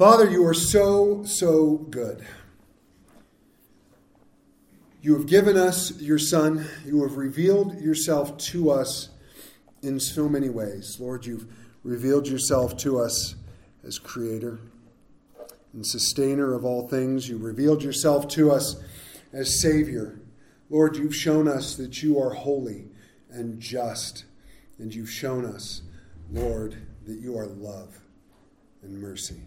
Father, you are so, so good. You have given us your Son. You have revealed yourself to us in so many ways. Lord, you've revealed yourself to us as Creator and Sustainer of all things. You revealed yourself to us as Savior. Lord, you've shown us that you are holy and just. And you've shown us, Lord, that you are love and mercy.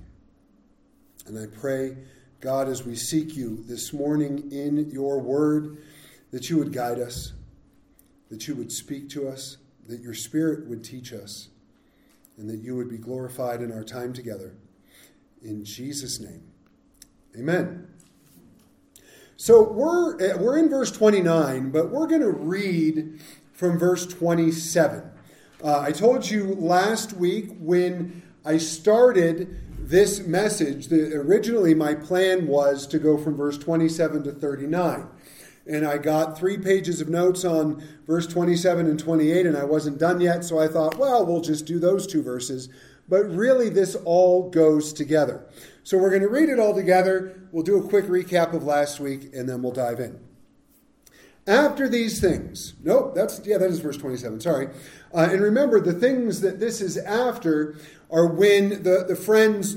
And I pray God, as we seek you this morning in your word, that you would guide us, that you would speak to us, that your spirit would teach us, and that you would be glorified in our time together. In Jesus' name, amen. So we're, eh, we're in verse 29, but we're going to read from verse 27. Uh, I told you last week when I started this message, the, originally my plan was to go from verse 27 to 39. And I got three pages of notes on verse 27 and 28, and I wasn't done yet, so I thought, well, we'll just do those two verses. But really, this all goes together. So we're going to read it all together. We'll do a quick recap of last week, and then we'll dive in. After these things, nope, that's, yeah, that is verse 27, sorry. Uh, and remember, the things that this is after are when the, the friends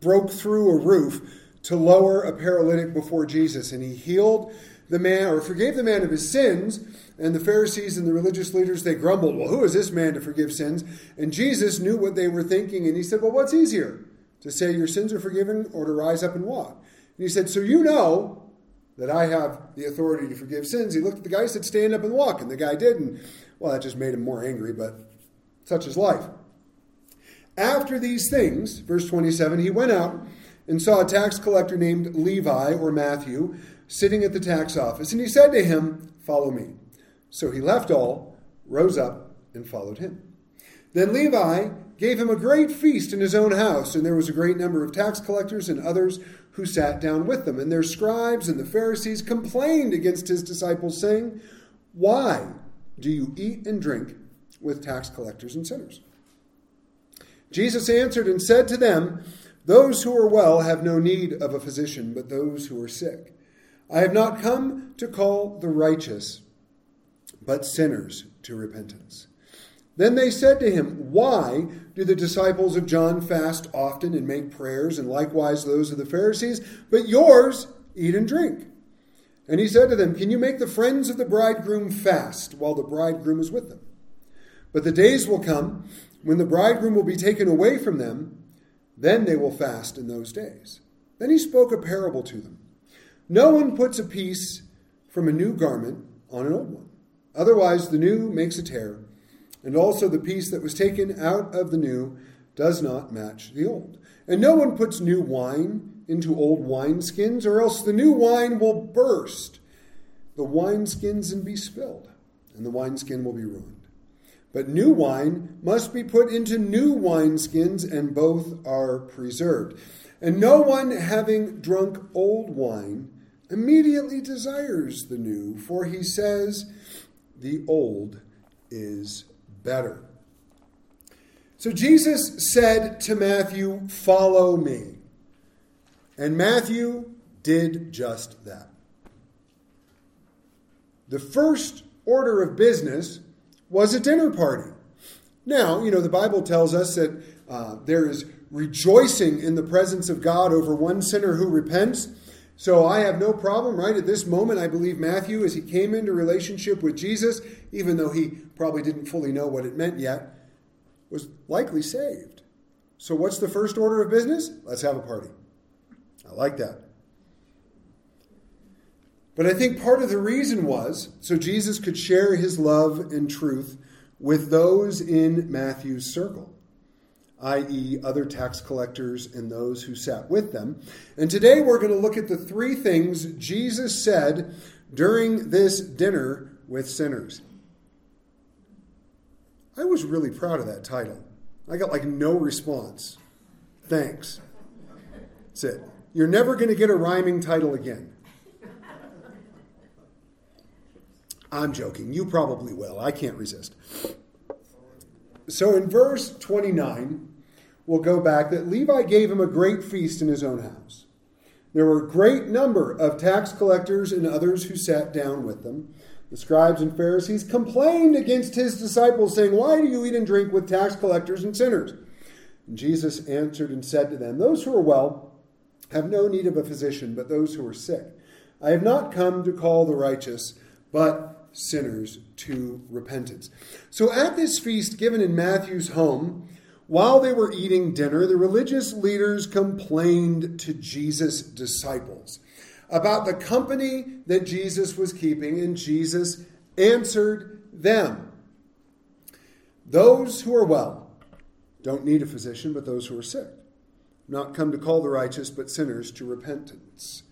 broke through a roof to lower a paralytic before Jesus, and he healed the man, or forgave the man of his sins. And the Pharisees and the religious leaders, they grumbled, Well, who is this man to forgive sins? And Jesus knew what they were thinking, and he said, Well, what's easier? To say your sins are forgiven or to rise up and walk? And he said, So you know that I have the authority to forgive sins. He looked at the guy said, Stand up and walk. And the guy did. And, well, that just made him more angry, but such is life. After these things, verse 27, he went out and saw a tax collector named Levi or Matthew sitting at the tax office. And he said to him, Follow me. So he left all, rose up, and followed him. Then Levi gave him a great feast in his own house, and there was a great number of tax collectors and others who sat down with them. And their scribes and the Pharisees complained against his disciples, saying, Why do you eat and drink with tax collectors and sinners? Jesus answered and said to them, Those who are well have no need of a physician, but those who are sick. I have not come to call the righteous, but sinners to repentance. Then they said to him, Why do the disciples of John fast often and make prayers, and likewise those of the Pharisees, but yours eat and drink? And he said to them, Can you make the friends of the bridegroom fast while the bridegroom is with them? But the days will come when the bridegroom will be taken away from them, then they will fast in those days. Then he spoke a parable to them. No one puts a piece from a new garment on an old one. Otherwise, the new makes a tear, and also the piece that was taken out of the new does not match the old. And no one puts new wine into old wineskins, or else the new wine will burst the wineskins and be spilled, and the wineskin will be ruined. But new wine must be put into new wineskins, and both are preserved. And no one, having drunk old wine, immediately desires the new, for he says, The old is better. So Jesus said to Matthew, Follow me. And Matthew did just that. The first order of business was a dinner party. Now, you know, the Bible tells us that uh, there is rejoicing in the presence of God over one sinner who repents. So I have no problem, right? At this moment, I believe Matthew, as he came into relationship with Jesus, even though he probably didn't fully know what it meant yet, was likely saved. So what's the first order of business? Let's have a party. I like that. But I think part of the reason was so Jesus could share his love and truth with those in Matthew's circle, i.e., other tax collectors and those who sat with them. And today we're going to look at the three things Jesus said during this dinner with sinners. I was really proud of that title. I got like no response. Thanks. That's it. You're never going to get a rhyming title again. I'm joking. You probably will. I can't resist. So in verse 29, we'll go back that Levi gave him a great feast in his own house. There were a great number of tax collectors and others who sat down with them. The scribes and Pharisees complained against his disciples, saying, Why do you eat and drink with tax collectors and sinners? And Jesus answered and said to them, Those who are well have no need of a physician, but those who are sick. I have not come to call the righteous, but sinners to repentance. So at this feast given in Matthew's home, while they were eating dinner, the religious leaders complained to Jesus' disciples about the company that Jesus was keeping, and Jesus answered them Those who are well don't need a physician, but those who are sick. Not come to call the righteous, but sinners to repentance.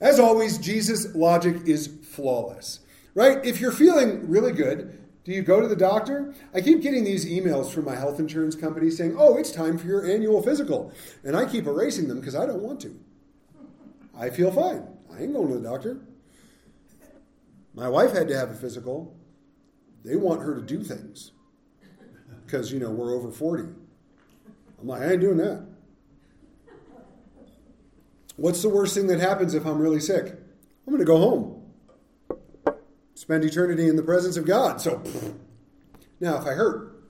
As always, Jesus' logic is flawless, right? If you're feeling really good, do you go to the doctor? I keep getting these emails from my health insurance company saying, oh, it's time for your annual physical. And I keep erasing them because I don't want to. I feel fine. I ain't going to the doctor. My wife had to have a physical. They want her to do things because, you know, we're over 40. I'm like, I ain't doing that. What's the worst thing that happens if I'm really sick? I'm going to go home. Spend eternity in the presence of God. So, now if I hurt,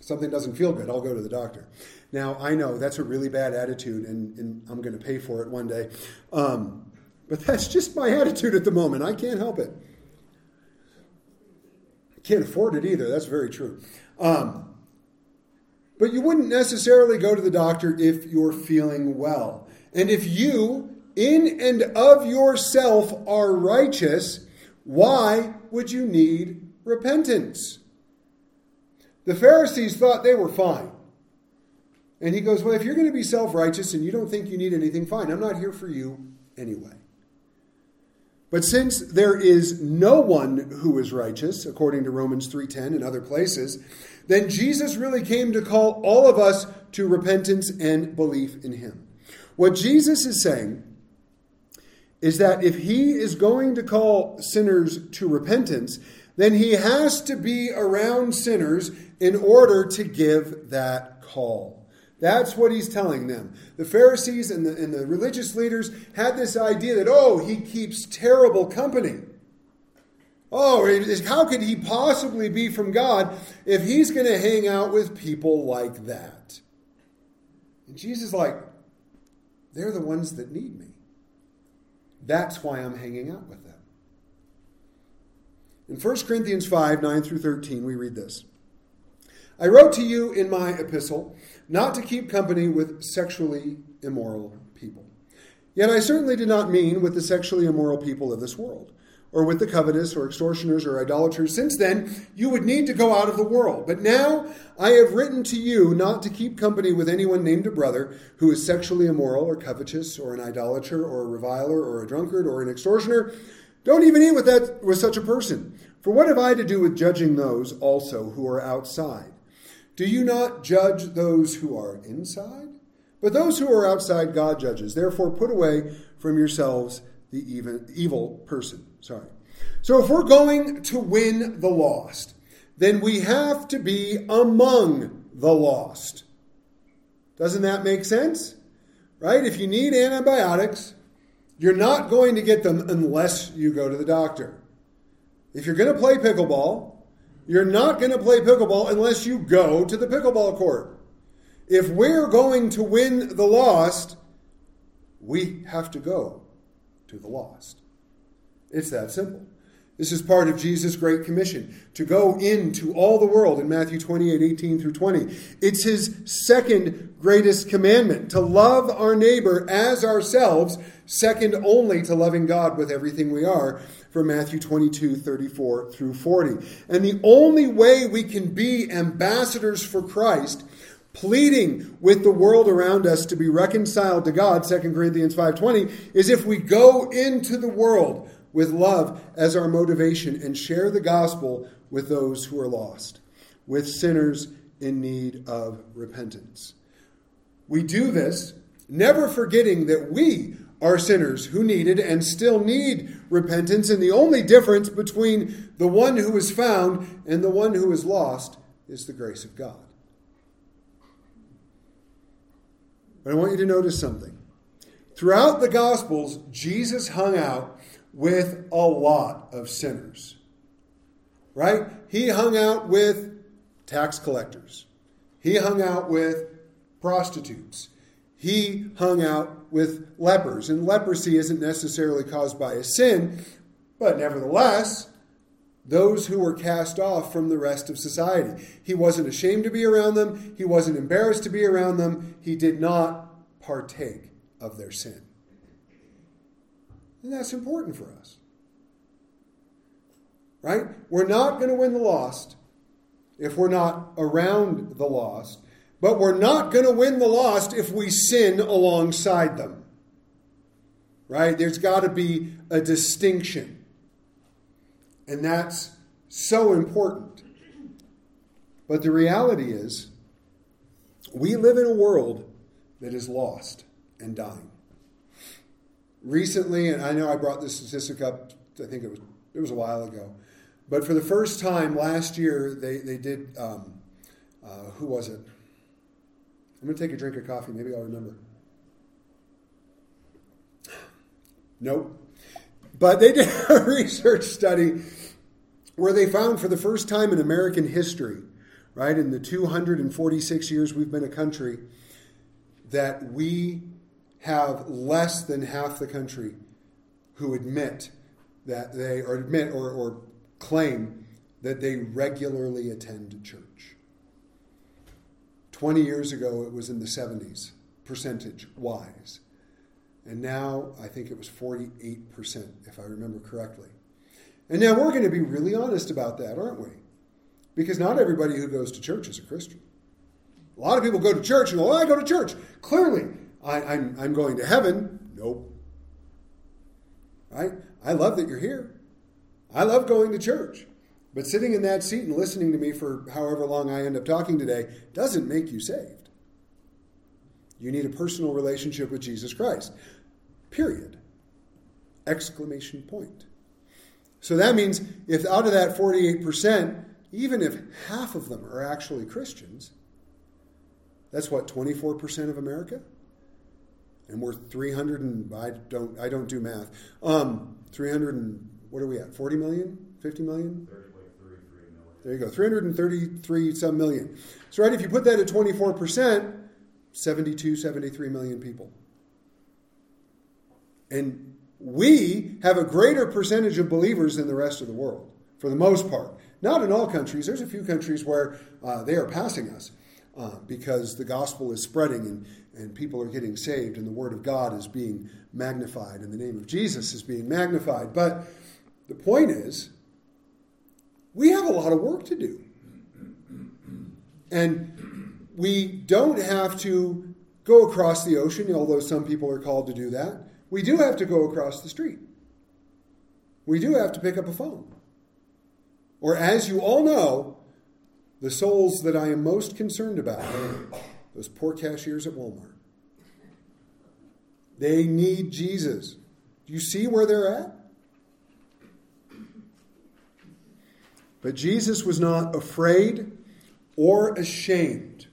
something doesn't feel good, I'll go to the doctor. Now, I know that's a really bad attitude, and, and I'm going to pay for it one day. Um, but that's just my attitude at the moment. I can't help it. I can't afford it either. That's very true. Um, but you wouldn't necessarily go to the doctor if you're feeling well. And if you, in and of yourself, are righteous, why would you need repentance? The Pharisees thought they were fine. And he goes, Well, if you're going to be self righteous and you don't think you need anything, fine. I'm not here for you anyway. But since there is no one who is righteous, according to Romans 3:10 and other places, then Jesus really came to call all of us to repentance and belief in him. What Jesus is saying is that if he is going to call sinners to repentance, then he has to be around sinners in order to give that call. That's what he's telling them. The Pharisees and the, and the religious leaders had this idea that, oh, he keeps terrible company. Oh, how could he possibly be from God if he's going to hang out with people like that? And Jesus is like, they're the ones that need me. That's why I'm hanging out with them. In 1 Corinthians 5 9 through 13, we read this I wrote to you in my epistle not to keep company with sexually immoral people. Yet I certainly did not mean with the sexually immoral people of this world, or with the covetous, or extortioners, or idolaters. Since then, you would need to go out of the world. But now I have written to you not to keep company with anyone named a brother who is sexually immoral, or covetous, or an idolater, or a reviler, or a drunkard, or an extortioner. Don't even eat with that with such a person. For what have I to do with judging those also who are outside? Do you not judge those who are inside? But those who are outside, God judges. Therefore, put away from yourselves the evil person. Sorry. So, if we're going to win the lost, then we have to be among the lost. Doesn't that make sense? Right? If you need antibiotics, you're not going to get them unless you go to the doctor. If you're going to play pickleball, you're not going to play pickleball unless you go to the pickleball court. If we're going to win the lost, we have to go to the lost. It's that simple. This is part of Jesus' Great Commission to go into all the world in Matthew 28 18 through 20. It's his second greatest commandment to love our neighbor as ourselves, second only to loving God with everything we are from Matthew 22 34 through 40. And the only way we can be ambassadors for Christ pleading with the world around us to be reconciled to God 2 Corinthians 5:20 is if we go into the world with love as our motivation and share the gospel with those who are lost, with sinners in need of repentance. We do this never forgetting that we are sinners who needed and still need repentance, and the only difference between the one who is found and the one who is lost is the grace of God. But I want you to notice something. Throughout the Gospels, Jesus hung out with a lot of sinners. Right? He hung out with tax collectors. He hung out with prostitutes. He hung out with lepers. And leprosy isn't necessarily caused by a sin, but nevertheless, those who were cast off from the rest of society. He wasn't ashamed to be around them, he wasn't embarrassed to be around them, he did not partake of their sin. And that's important for us. Right? We're not going to win the lost if we're not around the lost, but we're not going to win the lost if we sin alongside them. Right? There's got to be a distinction. And that's so important. But the reality is, we live in a world that is lost and dying. Recently, and I know I brought this statistic up, I think it was it was a while ago, but for the first time last year, they, they did, um, uh, who was it? I'm going to take a drink of coffee. Maybe I'll remember. Nope. But they did a research study where they found for the first time in American history, right, in the 246 years we've been a country, that we have less than half the country who admit that they, or admit or, or claim that they regularly attend church. 20 years ago, it was in the 70s, percentage wise. And now I think it was 48%, if I remember correctly. And now we're going to be really honest about that, aren't we? Because not everybody who goes to church is a Christian. A lot of people go to church and go, oh, I go to church. Clearly, I, am I'm, I'm going to heaven. Nope. Right? I love that you're here. I love going to church. But sitting in that seat and listening to me for however long I end up talking today doesn't make you saved. You need a personal relationship with Jesus Christ. Period. Exclamation point. So that means if out of that 48%, even if half of them are actually Christians, that's what 24% of America? And we're 300 and I don't I don't do math. Um 300 and what are we at? 40 million? 50 million? There you go, 333 some million. So, right, if you put that at 24%, 72, 73 million people. And we have a greater percentage of believers than the rest of the world, for the most part. Not in all countries. There's a few countries where uh, they are passing us uh, because the gospel is spreading and, and people are getting saved and the word of God is being magnified and the name of Jesus is being magnified. But the point is, we have a lot of work to do. And we don't have to go across the ocean, although some people are called to do that. We do have to go across the street. We do have to pick up a phone. Or, as you all know, the souls that I am most concerned about, those poor cashiers at Walmart. They need Jesus. Do you see where they're at? But Jesus was not afraid or ashamed.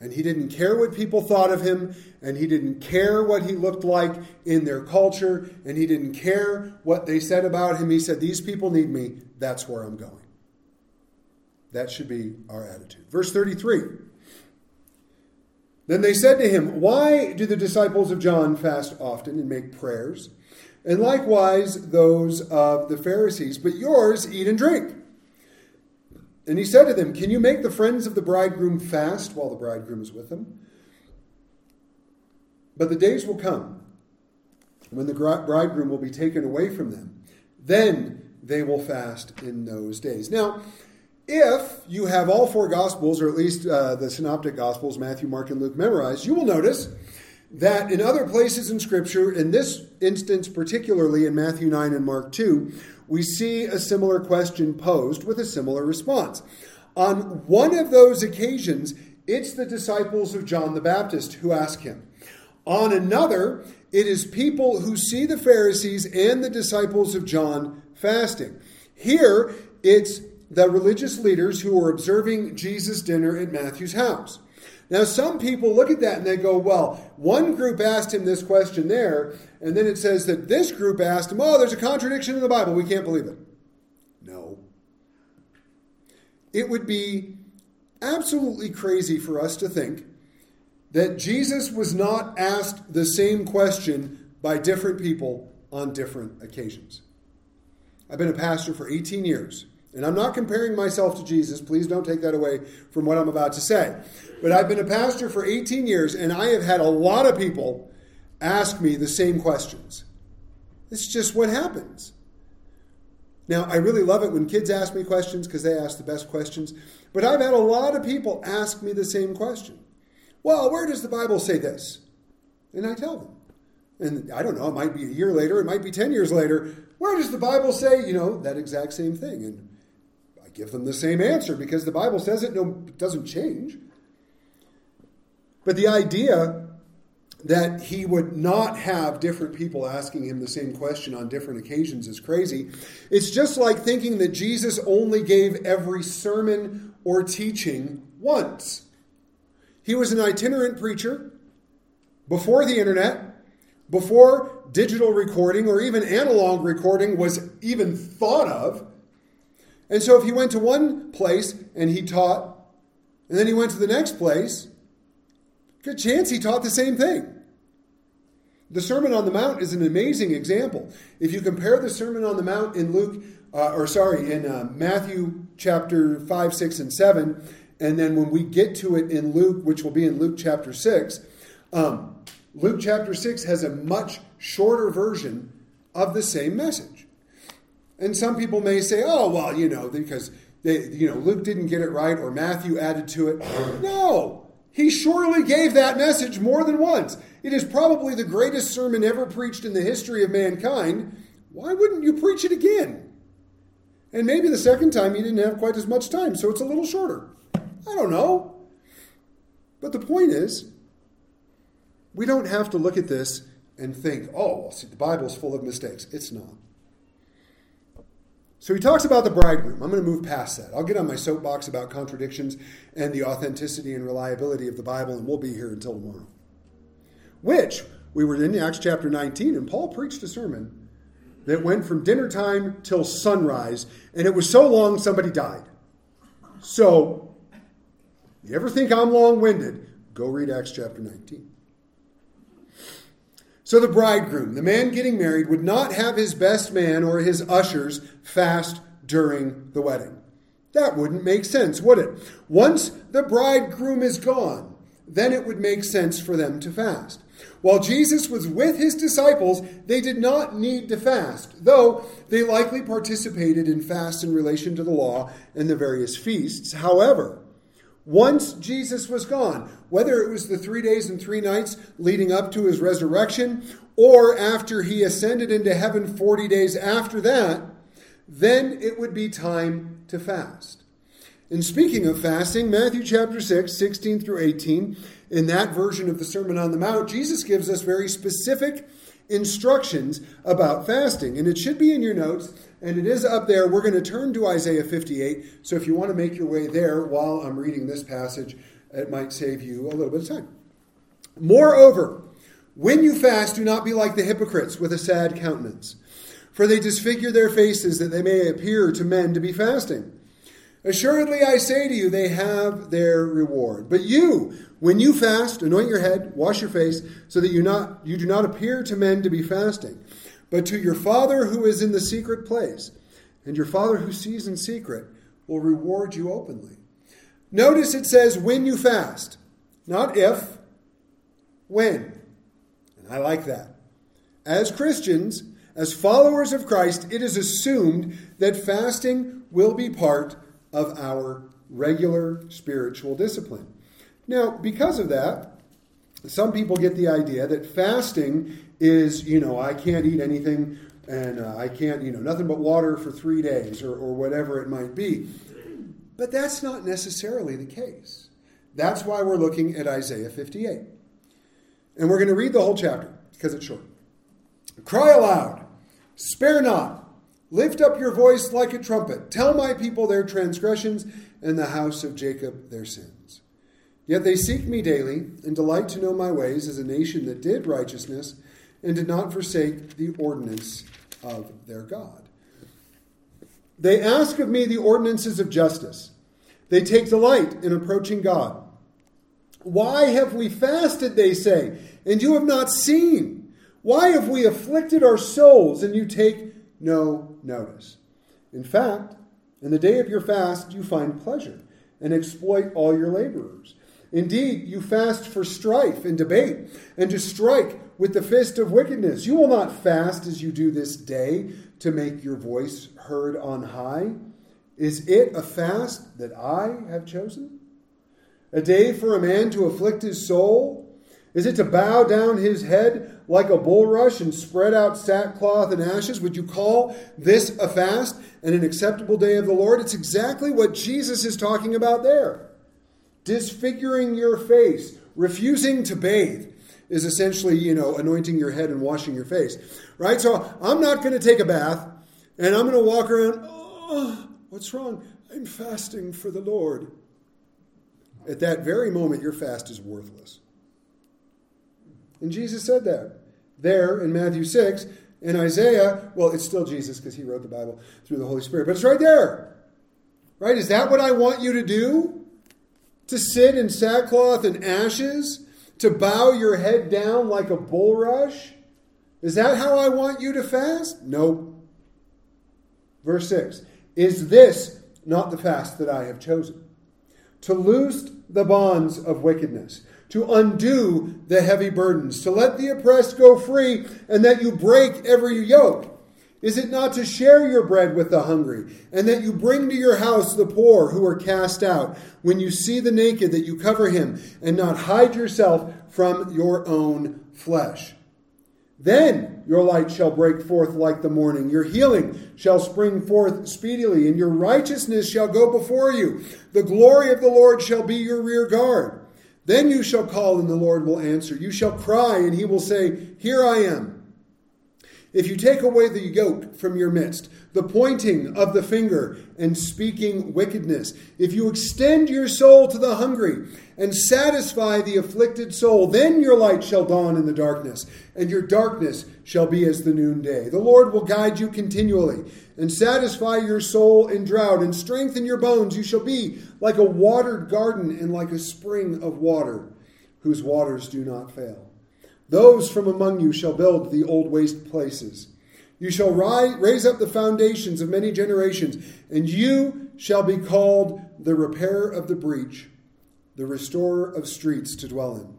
And he didn't care what people thought of him, and he didn't care what he looked like in their culture, and he didn't care what they said about him. He said, These people need me, that's where I'm going. That should be our attitude. Verse 33. Then they said to him, Why do the disciples of John fast often and make prayers? And likewise those of the Pharisees, but yours eat and drink. And he said to them, Can you make the friends of the bridegroom fast while the bridegroom is with them? But the days will come when the bridegroom will be taken away from them. Then they will fast in those days. Now, if you have all four Gospels, or at least uh, the Synoptic Gospels, Matthew, Mark, and Luke, memorized, you will notice that in other places in Scripture, in this instance particularly in Matthew 9 and Mark 2, we see a similar question posed with a similar response. On one of those occasions, it's the disciples of John the Baptist who ask him. On another, it is people who see the Pharisees and the disciples of John fasting. Here, it's the religious leaders who were observing Jesus' dinner at Matthew's house. Now, some people look at that and they go, well, one group asked him this question there, and then it says that this group asked him, oh, there's a contradiction in the Bible. We can't believe it. No. It would be absolutely crazy for us to think that Jesus was not asked the same question by different people on different occasions. I've been a pastor for 18 years. And I'm not comparing myself to Jesus. Please don't take that away from what I'm about to say. But I've been a pastor for 18 years, and I have had a lot of people ask me the same questions. It's just what happens. Now, I really love it when kids ask me questions because they ask the best questions. But I've had a lot of people ask me the same question. Well, where does the Bible say this? And I tell them. And I don't know, it might be a year later, it might be 10 years later. Where does the Bible say, you know, that exact same thing? And give them the same answer because the Bible says it, no, it doesn't change. But the idea that he would not have different people asking him the same question on different occasions is crazy. It's just like thinking that Jesus only gave every sermon or teaching once. He was an itinerant preacher before the internet, before digital recording or even analog recording was even thought of. And so if he went to one place and he taught, and then he went to the next place, good chance he taught the same thing. The Sermon on the Mount is an amazing example. If you compare the Sermon on the Mount in Luke, uh, or sorry, in uh, Matthew chapter 5, 6, and 7, and then when we get to it in Luke, which will be in Luke chapter 6, um, Luke chapter 6 has a much shorter version of the same message. And some people may say, oh, well, you know, because they, you know, Luke didn't get it right or Matthew added to it. No, he surely gave that message more than once. It is probably the greatest sermon ever preached in the history of mankind. Why wouldn't you preach it again? And maybe the second time you didn't have quite as much time, so it's a little shorter. I don't know. But the point is, we don't have to look at this and think, oh, well, see, the Bible's full of mistakes. It's not. So he talks about the bridegroom. I'm going to move past that. I'll get on my soapbox about contradictions and the authenticity and reliability of the Bible, and we'll be here until tomorrow. Which, we were in Acts chapter 19, and Paul preached a sermon that went from dinner time till sunrise, and it was so long somebody died. So, you ever think I'm long winded? Go read Acts chapter 19. So the bridegroom, the man getting married, would not have his best man or his ushers fast during the wedding. That wouldn't make sense, would it? Once the bridegroom is gone, then it would make sense for them to fast. While Jesus was with his disciples, they did not need to fast, though they likely participated in fasts in relation to the law and the various feasts. However, once Jesus was gone, whether it was the three days and three nights leading up to his resurrection, or after he ascended into heaven 40 days after that, then it would be time to fast. And speaking of fasting, Matthew chapter 6, 16 through 18, in that version of the Sermon on the Mount, Jesus gives us very specific instructions about fasting. And it should be in your notes and it is up there. We're going to turn to Isaiah 58. So if you want to make your way there while I'm reading this passage, it might save you a little bit of time. Moreover, when you fast, do not be like the hypocrites with a sad countenance, for they disfigure their faces that they may appear to men to be fasting. Assuredly, I say to you, they have their reward. But you, when you fast, anoint your head, wash your face, so that you, not, you do not appear to men to be fasting but to your Father who is in the secret place. And your Father who sees in secret will reward you openly. Notice it says when you fast, not if, when. And I like that. As Christians, as followers of Christ, it is assumed that fasting will be part of our regular spiritual discipline. Now, because of that, some people get the idea that fasting is, you know, I can't eat anything and uh, I can't, you know, nothing but water for three days or, or whatever it might be. But that's not necessarily the case. That's why we're looking at Isaiah 58. And we're going to read the whole chapter because it's short. Cry aloud, spare not, lift up your voice like a trumpet. Tell my people their transgressions and the house of Jacob their sins. Yet they seek me daily and delight to know my ways as a nation that did righteousness and did not forsake the ordinance of their God. They ask of me the ordinances of justice. They take delight in approaching God. Why have we fasted, they say, and you have not seen? Why have we afflicted our souls and you take no notice? In fact, in the day of your fast, you find pleasure and exploit all your laborers. Indeed, you fast for strife and debate, and to strike with the fist of wickedness. You will not fast as you do this day to make your voice heard on high. Is it a fast that I have chosen? A day for a man to afflict his soul? Is it to bow down his head like a bulrush and spread out sackcloth and ashes? Would you call this a fast and an acceptable day of the Lord? It's exactly what Jesus is talking about there disfiguring your face, refusing to bathe is essentially, you know, anointing your head and washing your face. Right? So I'm not going to take a bath and I'm going to walk around, oh, what's wrong? I'm fasting for the Lord. At that very moment, your fast is worthless. And Jesus said that there in Matthew 6. In Isaiah, well, it's still Jesus because he wrote the Bible through the Holy Spirit, but it's right there. Right? Is that what I want you to do? To sit in sackcloth and ashes, to bow your head down like a bulrush? Is that how I want you to fast? Nope. Verse 6 Is this not the fast that I have chosen? To loose the bonds of wickedness, to undo the heavy burdens, to let the oppressed go free, and that you break every yoke is it not to share your bread with the hungry, and that you bring to your house the poor who are cast out? When you see the naked, that you cover him, and not hide yourself from your own flesh? Then your light shall break forth like the morning. Your healing shall spring forth speedily, and your righteousness shall go before you. The glory of the Lord shall be your rear guard. Then you shall call, and the Lord will answer. You shall cry, and he will say, Here I am. If you take away the yoke from your midst, the pointing of the finger and speaking wickedness, if you extend your soul to the hungry and satisfy the afflicted soul, then your light shall dawn in the darkness, and your darkness shall be as the noonday. The Lord will guide you continually and satisfy your soul in drought and strengthen your bones. You shall be like a watered garden and like a spring of water whose waters do not fail. Those from among you shall build the old waste places. You shall rise, raise up the foundations of many generations, and you shall be called the repairer of the breach, the restorer of streets to dwell in.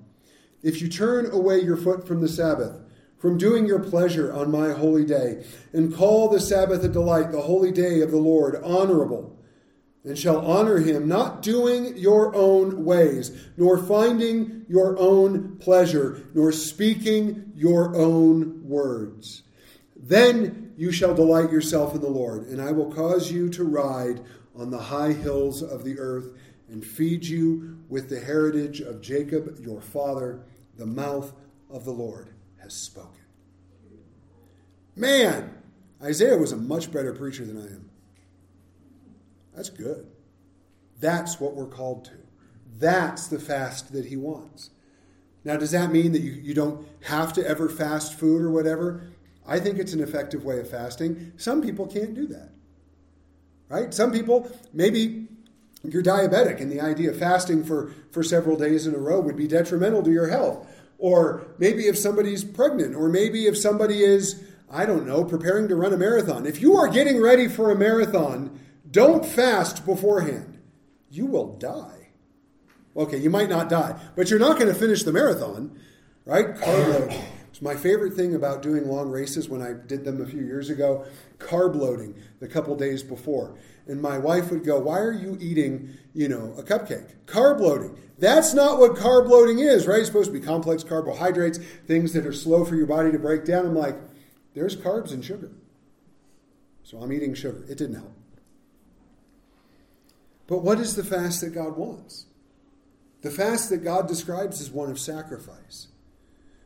If you turn away your foot from the Sabbath, from doing your pleasure on my holy day, and call the Sabbath a delight, the holy day of the Lord honorable, and shall honor him, not doing your own ways, nor finding your own pleasure, nor speaking your own words. Then you shall delight yourself in the Lord, and I will cause you to ride on the high hills of the earth and feed you with the heritage of Jacob your father. The mouth of the Lord has spoken. Man, Isaiah was a much better preacher than I am. That's good. That's what we're called to. That's the fast that he wants. Now, does that mean that you, you don't have to ever fast food or whatever? I think it's an effective way of fasting. Some people can't do that. Right? Some people, maybe you're diabetic, and the idea of fasting for, for several days in a row would be detrimental to your health. Or maybe if somebody's pregnant, or maybe if somebody is, I don't know, preparing to run a marathon. If you are getting ready for a marathon, don't fast beforehand. You will die. Okay, you might not die, but you're not going to finish the marathon, right? Carb loading. It's my favorite thing about doing long races when I did them a few years ago, carb loading the couple days before. And my wife would go, Why are you eating, you know, a cupcake? Carb loading. That's not what carb loading is, right? It's supposed to be complex carbohydrates, things that are slow for your body to break down. I'm like, there's carbs and sugar. So I'm eating sugar. It didn't help. But what is the fast that God wants? The fast that God describes is one of sacrifice.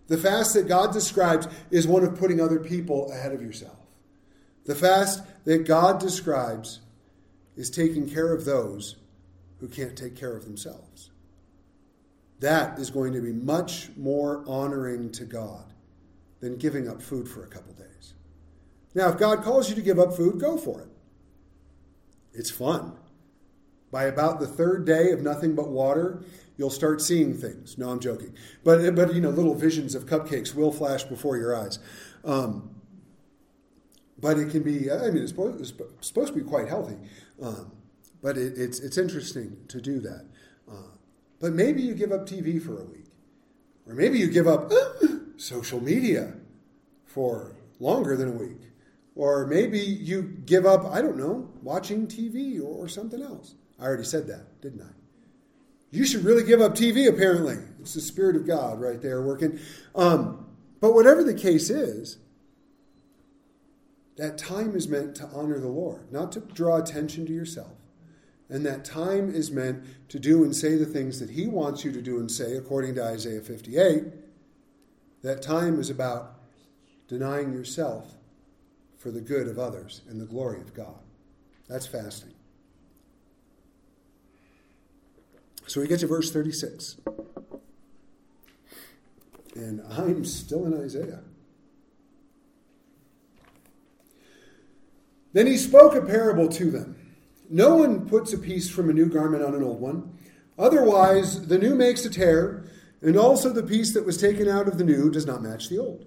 The fast that God describes is one of putting other people ahead of yourself. The fast that God describes is taking care of those who can't take care of themselves. That is going to be much more honoring to God than giving up food for a couple days. Now, if God calls you to give up food, go for it. It's fun. By about the third day of nothing but water, you'll start seeing things. No, I'm joking. But, but you know, little visions of cupcakes will flash before your eyes. Um, but it can be, I mean, it's supposed, to be quite healthy. Um, but it, it's, it's interesting to do that. Uh, but maybe you give up TV for a week. Or maybe you give up social media for longer than a week. Or maybe you give up, I don't know, watching TV or, or something else. I already said that, didn't I? You should really give up TV, apparently. It's the Spirit of God right there working. Um, but whatever the case is, that time is meant to honor the Lord, not to draw attention to yourself. And that time is meant to do and say the things that He wants you to do and say, according to Isaiah 58. That time is about denying yourself for the good of others and the glory of God. That's fasting. So we get to verse 36. And I'm still in Isaiah. Then he spoke a parable to them. No one puts a piece from a new garment on an old one. Otherwise, the new makes a tear, and also the piece that was taken out of the new does not match the old.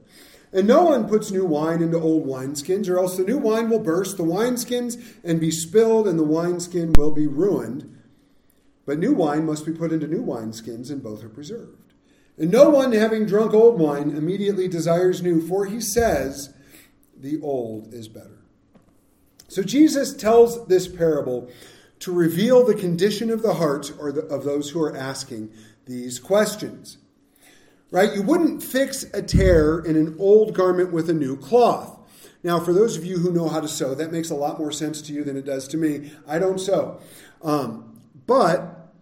And no one puts new wine into old wineskins, or else the new wine will burst the wineskins and be spilled, and the wineskin will be ruined. But new wine must be put into new wineskins, and both are preserved. And no one, having drunk old wine, immediately desires new, for he says, The old is better. So Jesus tells this parable to reveal the condition of the hearts or the, of those who are asking these questions. Right? You wouldn't fix a tear in an old garment with a new cloth. Now, for those of you who know how to sew, that makes a lot more sense to you than it does to me. I don't sew. Um, but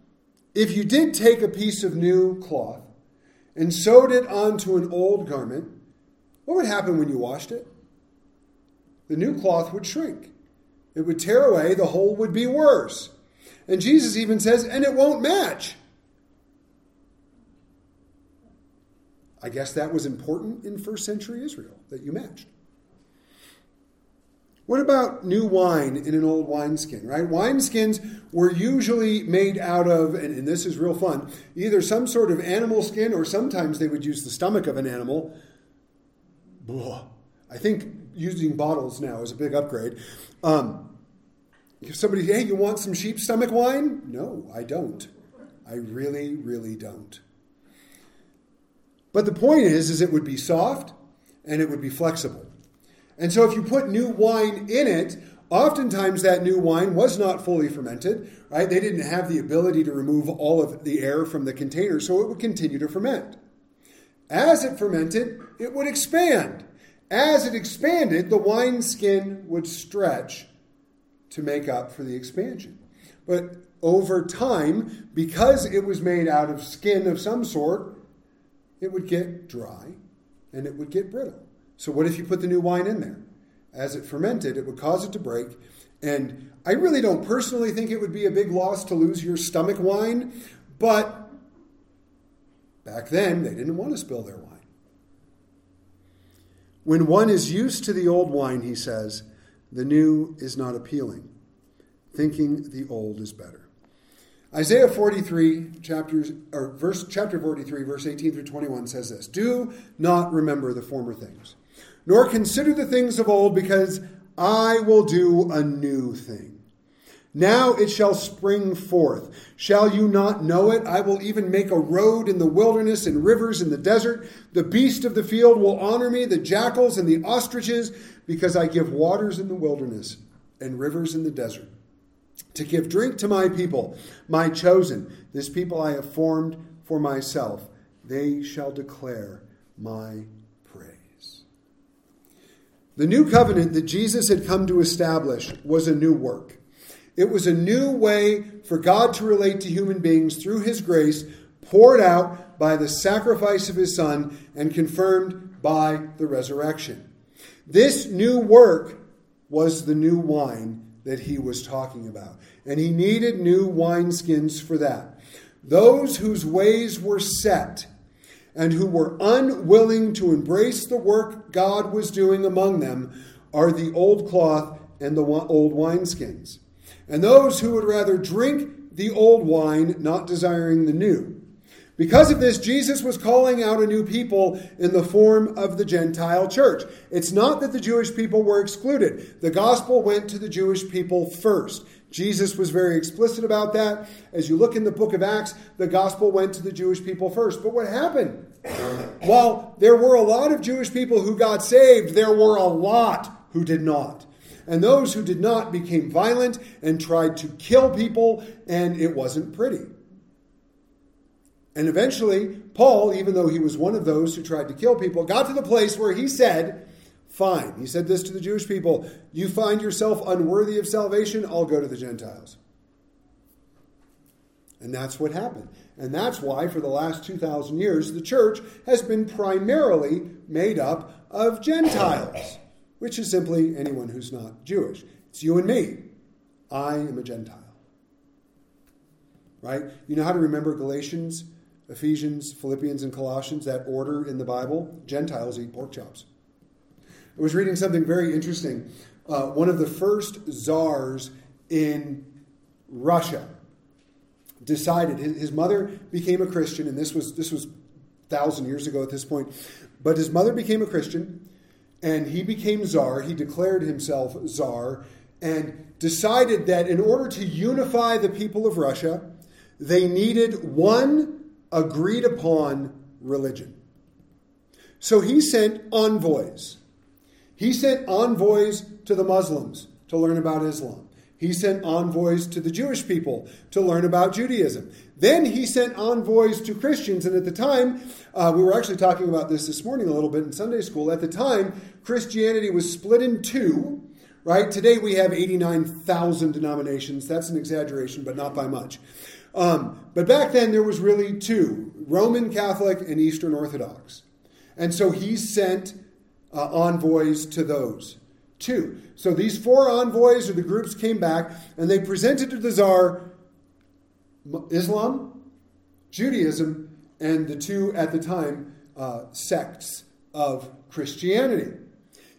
if you did take a piece of new cloth and sewed it onto an old garment, what would happen when you washed it? The new cloth would shrink. It would tear away, the hole would be worse. And Jesus even says, and it won't match. I guess that was important in first century Israel, that you matched. What about new wine in an old wineskin, right? Wineskins were usually made out of, and, and, this is real fun, either some sort of animal skin or sometimes they would use the stomach of an animal. I think using bottles now is a big upgrade. Um, if somebody, hey, you want some sheep stomach wine? No, I don't. I really, really don't. But the point is, is it would be soft and it would be flexible. And so if you put new wine in it, oftentimes that new wine was not fully fermented, right? They didn't have the ability to remove all of the air from the container, so it would continue to ferment. As it fermented, it would expand. As it expanded, the wine skin would stretch to make up for the expansion. But over time, because it was made out of skin of some sort, it would get dry and it would get brittle. So, what if you put the new wine in there? As it fermented, it would cause it to break. And I really don't personally think it would be a big loss to lose your stomach wine, but back then they didn't want to spill their wine. When one is used to the old wine, he says, the new is not appealing, thinking the old is better. Isaiah 43, chapters, or verse, chapter 43, verse 18 through 21 says this Do not remember the former things, nor consider the things of old, because I will do a new thing. Now it shall spring forth. Shall you not know it? I will even make a road in the wilderness and rivers in the desert. The beast of the field will honor me, the jackals and the ostriches, because I give waters in the wilderness and rivers in the desert to give drink to my people, my chosen, this people I have formed for myself. They shall declare my. The new covenant that Jesus had come to establish was a new work. It was a new way for God to relate to human beings through his grace, poured out by the sacrifice of his Son and confirmed by the resurrection. This new work was the new wine that he was talking about. And he needed new wineskins for that. those whose ways were set and who were unwilling to embrace the work God was doing among them are the old cloth and the old wineskins. And those who would rather drink the old wine, not desiring the new. Because of this, Jesus was calling out a new people in the form of the Gentile church. It's not that the Jewish people were excluded. The gospel went to the Jewish people first. Jesus was very explicit about that. As you look in the book of Acts, the gospel went to the Jewish people first. But what happened? While there were a lot of Jewish people who got saved, there were a lot who did not. And those who did not became violent and tried to kill people, and it wasn't pretty. And eventually, Paul, even though he was one of those who tried to kill people, got to the place where he said, Fine. He said this to the Jewish people You find yourself unworthy of salvation, I'll go to the Gentiles. And that's what happened. And that's why, for the last 2,000 years, the church has been primarily made up of Gentiles, which is simply anyone who's not Jewish. It's you and me. I am a Gentile. Right? You know how to remember Galatians Ephesians, Philippians, and Colossians, that order in the Bible, Gentiles eat pork chops. I was reading something very interesting. Uh, one of the first czars in Russia decided his, his mother became a Christian, and this was this was thousand years ago at this point. But his mother became a Christian, and he became czar. He declared himself czar, and decided that in order to unify the people of Russia, they needed one agreed upon religion. So he sent envoys. He sent envoys to the Muslims to learn about Islam. He sent envoys to the Jewish people to learn about Judaism. Then he sent envoys to Christians. And at the time, uh, we were actually talking about this this morning a little bit in Sunday school. At the time, Christianity was split in two, right? Today we have 89,000 denominations. That's an exaggeration, but not by much. Um, but back then there was really two Roman Catholic and Eastern Orthodox. And so he sent uh, envoys to those two. So these four envoys or the groups came back and they presented to the czar Islam, Judaism, and the two at the time uh, sects of Christianity.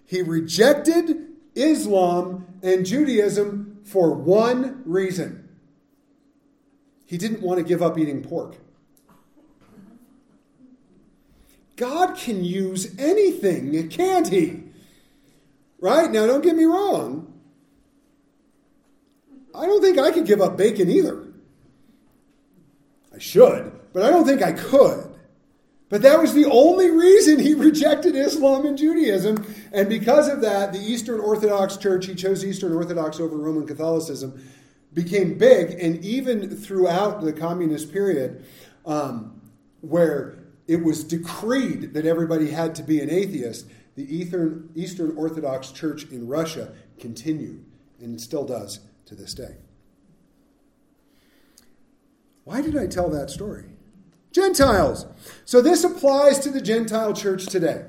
He rejected Islam and Judaism for one reason he didn't want to give up eating pork. God can use anything, can't He? Right? Now, don't get me wrong. I don't think I could give up bacon either. I should, but I don't think I could. But that was the only reason he rejected Islam and Judaism. And because of that, the Eastern Orthodox Church, he chose Eastern Orthodox over Roman Catholicism, became big, and even throughout the communist period, um, where it was decreed that everybody had to be an atheist, the Eastern, Orthodox Church in Russia continued, and still does to this day. Why did I tell that story? Gentiles. So this applies to the Gentile church today.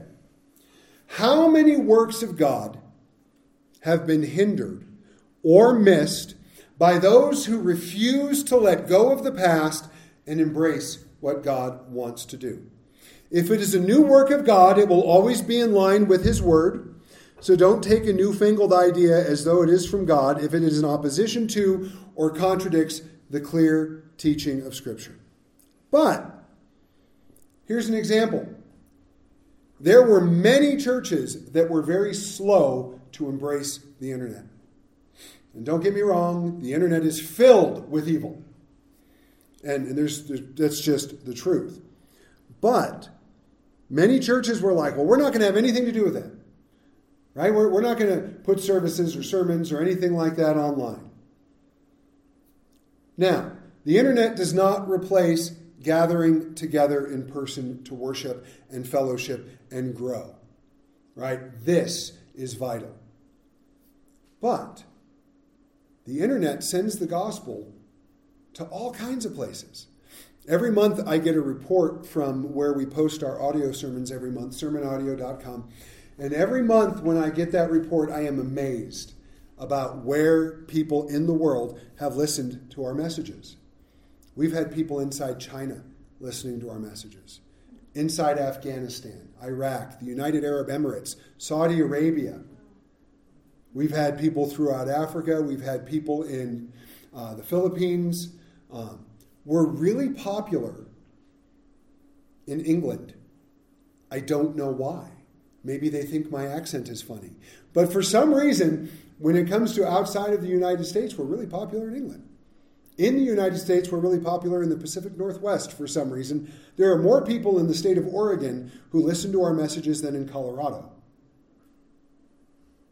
How many works of God have been hindered or missed by those who refuse to let go of the past and embrace what God wants to do. If it is a new work of God, it will always be in line with His Word. So don't take a newfangled idea as though it is from God if it is in opposition to or contradicts the clear teaching of Scripture. But here's an example. There were many churches that were very slow to embrace the internet. And don't get me wrong, the internet is filled with evil. And, and there's, there's, that's just the truth. But many churches were like, well, we're not going to have anything to do with that. Right? We're, we're not going to put services or sermons or anything like that online. Now, the internet does not replace gathering together in person to worship and fellowship and grow. Right? This is vital. But the internet sends the gospel to all kinds of places. Every month, I get a report from where we post our audio sermons every month, sermonaudio.com. And every month, when I get that report, I am amazed about where people in the world have listened to our messages. We've had people inside China listening to our messages, inside Afghanistan, Iraq, the United Arab Emirates, Saudi Arabia. We've had people throughout Africa. We've had people in uh, the Philippines. Um, we're really popular in England. I don't know why. Maybe they think my accent is funny. But for some reason, when it comes to outside of the United States, we're really popular in England. In the United States, we're really popular in the Pacific Northwest for some reason. There are more people in the state of Oregon who listen to our messages than in Colorado.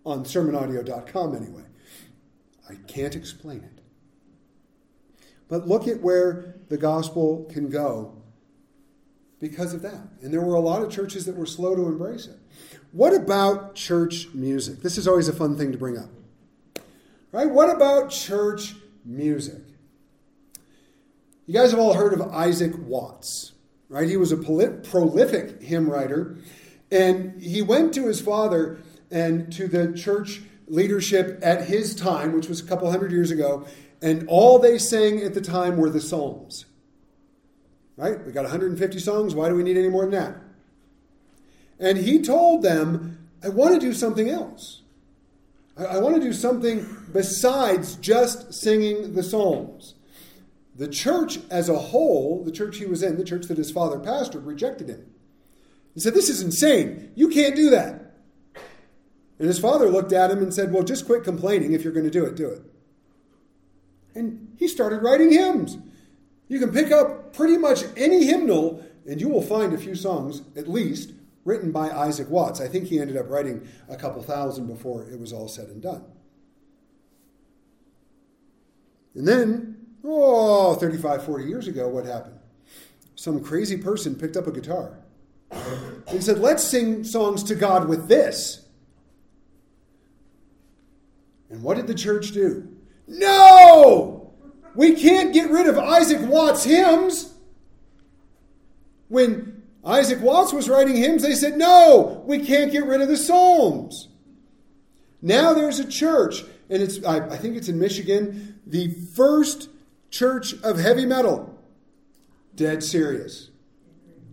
On sermonaudio.com, anyway. I can't explain it. But look at where the gospel can go because of that. And there were a lot of churches that were slow to embrace it. What about church music? This is always a fun thing to bring up. Right? What about church music? You guys have all heard of Isaac Watts, right? He was a prolific hymn writer, and he went to his father and to the church leadership at his time, which was a couple hundred years ago, and all they sang at the time were the Psalms. Right? We got 150 songs. Why do we need any more than that? And he told them, I want to do something else. I, I want to do something besides just singing the Psalms. The church as a whole, the church he was in, the church that his father pastored, rejected him. He said, This is insane. You can't do that. And his father looked at him and said, Well, just quit complaining. If you're going to do it, do it. And he started writing hymns. You can pick up pretty much any hymnal, and you will find a few songs, at least, written by Isaac Watts. I think he ended up writing a couple thousand before it was all said and done. And then, oh, 35, 40 years ago, what happened? Some crazy person picked up a guitar and said, Let's sing songs to God with this. And what did the church do? No! We can't get rid of Isaac Watts' hymns. When Isaac Watts was writing hymns. They said, no, we can't get rid of the Psalms. Now there's a church, and it's I, I think it's in Michigan, the first church of heavy metal. Dead serious.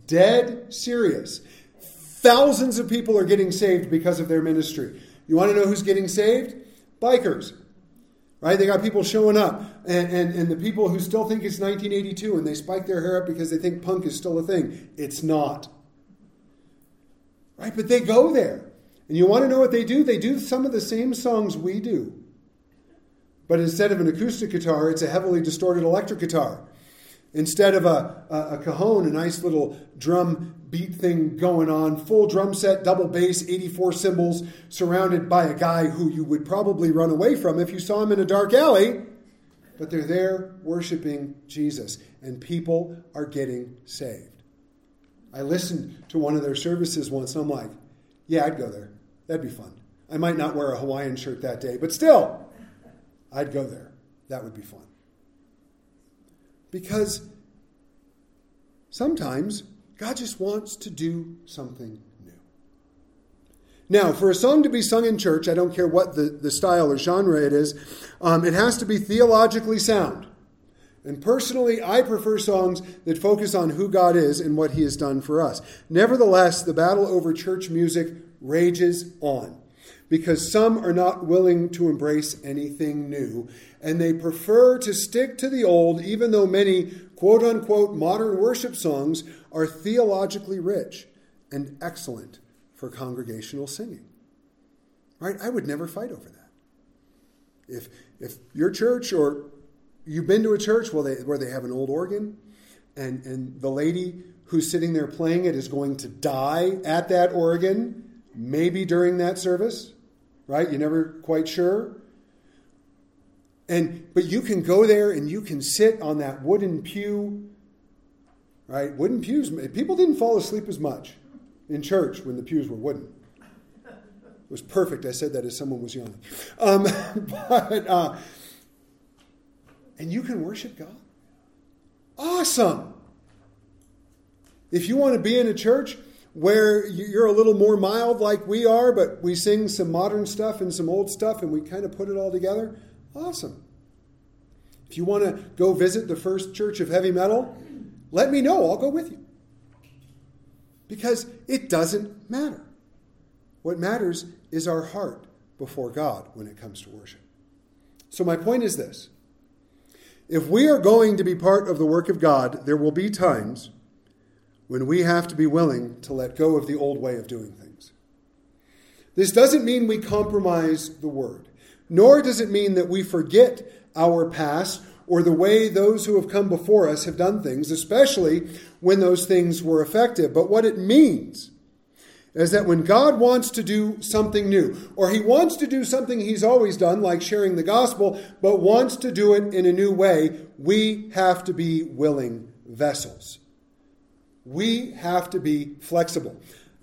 Dead serious. Thousands of people are getting saved because of their ministry. You want to know who's getting saved? Bikers. Right? They got people showing up. And, and, and the people who still think it's 1982 and they spike their hair up because they think punk is still a thing. It's not. Right? But they go there. And you want to know what they do? They do some of the same songs we do. But instead of an acoustic guitar, it's a heavily distorted electric guitar. Instead of a, a, a cajon, a nice little drum beat thing going on, full drum set, double bass, 84 cymbals, surrounded by a guy who you would probably run away from if you saw him in a dark alley. But they're there worshiping Jesus, and people are getting saved. I listened to one of their services once, and I'm like, yeah, I'd go there. That'd be fun. I might not wear a Hawaiian shirt that day, but still, I'd go there. That would be fun. Because sometimes God just wants to do something new. Now, for a song to be sung in church, I don't care what the, the style or genre it is, um, it has to be theologically sound. And personally, I prefer songs that focus on who God is and what He has done for us. Nevertheless, the battle over church music rages on because some are not willing to embrace anything new, and they prefer to stick to the old, even though many quote unquote modern worship songs are theologically rich and excellent for congregational singing. Right? I would never fight over that. If, if your church or you've been to a church where they, where they have an old organ and, and the lady who's sitting there playing it is going to die at that organ, maybe during that service, right? You're never quite sure. And but you can go there and you can sit on that wooden pew, right? Wooden pews. People didn't fall asleep as much in church when the pews were wooden. It was perfect. I said that as someone was yawning. Um, but uh, and you can worship God. Awesome. If you want to be in a church where you're a little more mild like we are, but we sing some modern stuff and some old stuff and we kind of put it all together, awesome. If you want to go visit the first church of heavy metal, let me know. I'll go with you. Because it doesn't matter. What matters is our heart before God when it comes to worship. So, my point is this if we are going to be part of the work of God, there will be times when we have to be willing to let go of the old way of doing things. This doesn't mean we compromise the word, nor does it mean that we forget our past or the way those who have come before us have done things, especially when those things were effective. But what it means is that when God wants to do something new, or He wants to do something He's always done, like sharing the gospel, but wants to do it in a new way, we have to be willing vessels. We have to be flexible.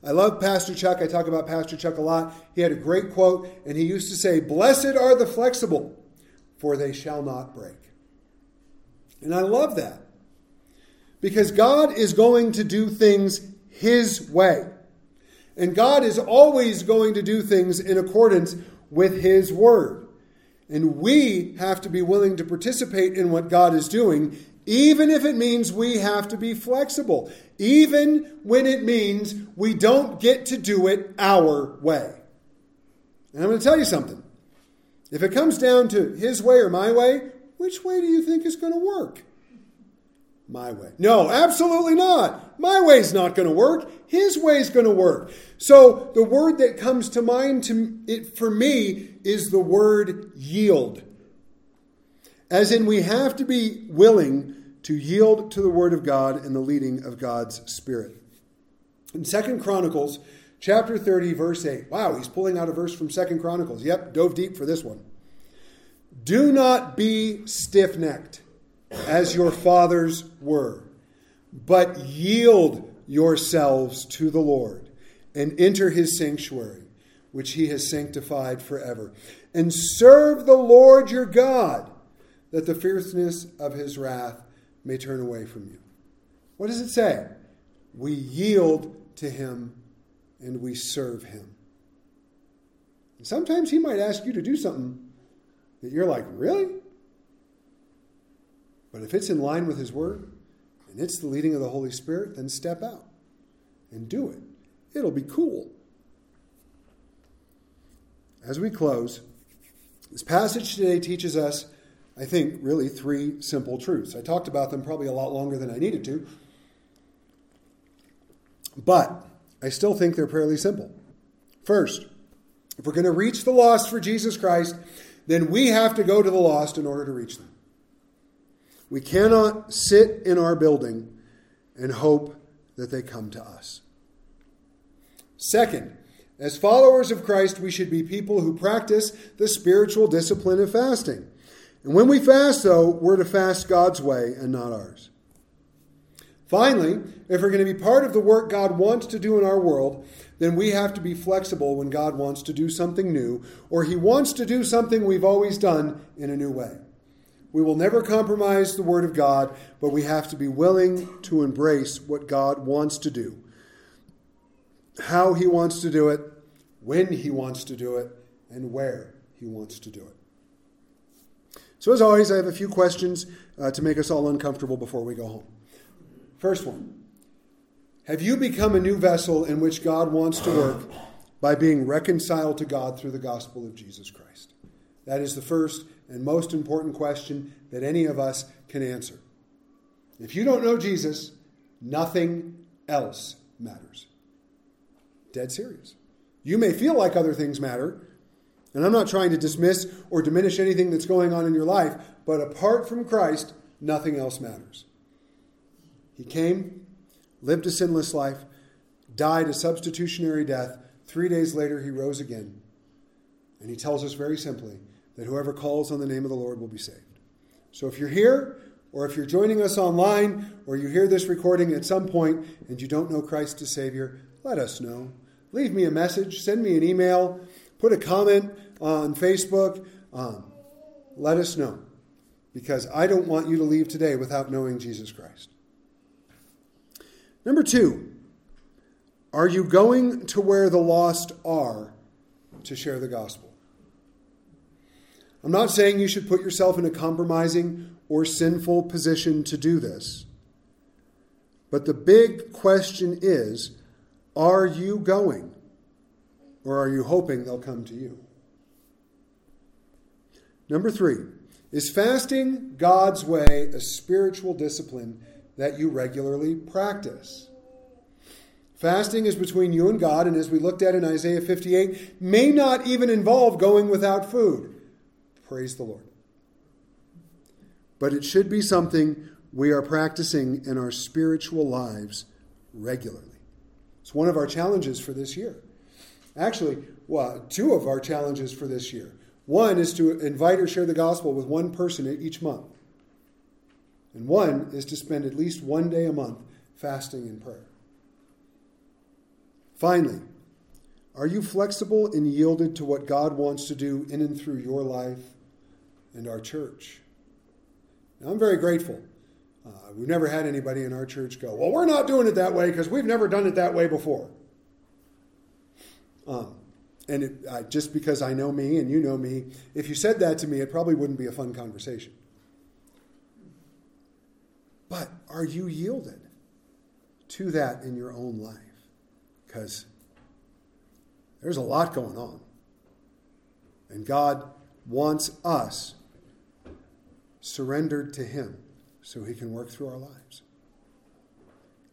I love Pastor Chuck. I talk about Pastor Chuck a lot. He had a great quote, and he used to say, Blessed are the flexible, for they shall not break. And I love that because God is going to do things His way. And God is always going to do things in accordance with His Word. And we have to be willing to participate in what God is doing, even if it means we have to be flexible, even when it means we don't get to do it our way. And I'm going to tell you something. If it comes down to His way or my way, which way do you think is going to work? My way. No, absolutely not. My way's not going to work. His way's going to work. So the word that comes to mind to it for me is the word yield. As in we have to be willing to yield to the word of God and the leading of God's spirit. In Second Chronicles chapter 30 verse 8. Wow, he's pulling out a verse from Second Chronicles. Yep, dove deep for this one. Do not be stiff necked as your fathers were, but yield yourselves to the Lord and enter his sanctuary, which he has sanctified forever. And serve the Lord your God, that the fierceness of his wrath may turn away from you. What does it say? We yield to him and we serve him. Sometimes he might ask you to do something that you're like, really? But if it's in line with His Word and it's the leading of the Holy Spirit, then step out and do it. It'll be cool. As we close, this passage today teaches us, I think, really three simple truths. I talked about them probably a lot longer than I needed to, but I still think they're fairly simple. First, if we're going to reach the lost for Jesus Christ, then we have to go to the lost in order to reach them. We cannot sit in our building and hope that they come to us. Second, as followers of Christ, we should be people who practice the spiritual discipline of fasting. And when we fast, though, we're to fast God's way and not ours. Finally, if we're going to be part of the work God wants to do in our world, then we have to be flexible when God wants to do something new, or He wants to do something we've always done in a new way. We will never compromise the Word of God, but we have to be willing to embrace what God wants to do, how He wants to do it, when He wants to do it, and where He wants to do it. So, as always, I have a few questions uh, to make us all uncomfortable before we go home. First one have you become a new vessel in which God wants to work by being reconciled to God through the gospel of Jesus Christ? That is the first and most important question that any of us can answer. If you don't know Jesus, nothing else matters. Dead serious. You may feel like other things matter, and I'm not trying to dismiss or diminish anything that's going on in your life, but apart from Christ, nothing else matters. He came, lived a sinless life, died a substitutionary death. Three days later, he rose again. And he tells us very simply that whoever calls on the name of the Lord will be saved. So if you're here, or if you're joining us online, or you hear this recording at some point and you don't know Christ as Savior, let us know. Leave me a message, send me an email, put a comment on Facebook. Um, let us know. Because I don't want you to leave today without knowing Jesus Christ. Number two, are you going to where the lost are to share the gospel? I'm not saying you should put yourself in a compromising or sinful position to do this. But the big question is are you going? Or are you hoping they'll come to you? Number three, is fasting God's way a spiritual discipline that you regularly practice? Fasting is between you and God, and as we looked at in Isaiah 58, may not even involve going without food. Praise the Lord. But it should be something we are practicing in our spiritual lives regularly. It's one of our challenges for this year. Actually, well, two of our challenges for this year. One is to invite or share the gospel with one person each month. And one is to spend at least one day a month fasting and prayer. Finally, are you flexible and yielded to what God wants to do in and through your life and our church? Now, I'm very grateful. Uh, we've never had anybody in our church go, Well, we're not doing it that way because we've never done it that way before. Um, and it, just because I know me and you know me, if you said that to me, it probably wouldn't be a fun conversation. But are you yielded to that in your own life? Because there's a lot going on. And God wants us surrendered to Him so He can work through our lives.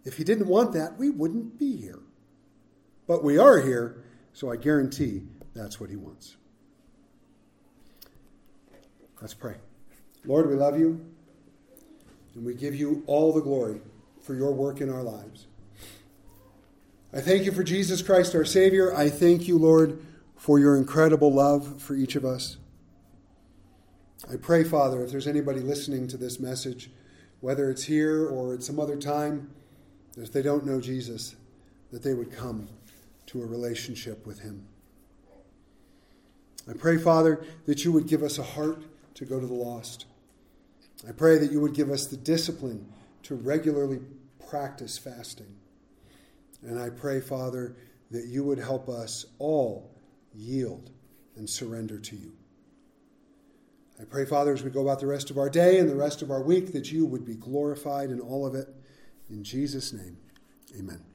If He didn't want that, we wouldn't be here. But we are here so I guarantee that's what he wants. Let's pray. Lord, we love you, and we give you all the glory for your work in our lives. I thank you for Jesus Christ, our Savior. I thank you, Lord, for your incredible love for each of us. I pray, Father, if there's anybody listening to this message, whether it's here or at some other time, if they don't know Jesus, that they would come to a relationship with Him. I pray, Father, that you would give us a heart to go to the lost. I pray that you would give us the discipline to regularly practice fasting. And I pray, Father, that you would help us all yield and surrender to you. I pray, Father, as we go about the rest of our day and the rest of our week, that you would be glorified in all of it. In Jesus' name, amen.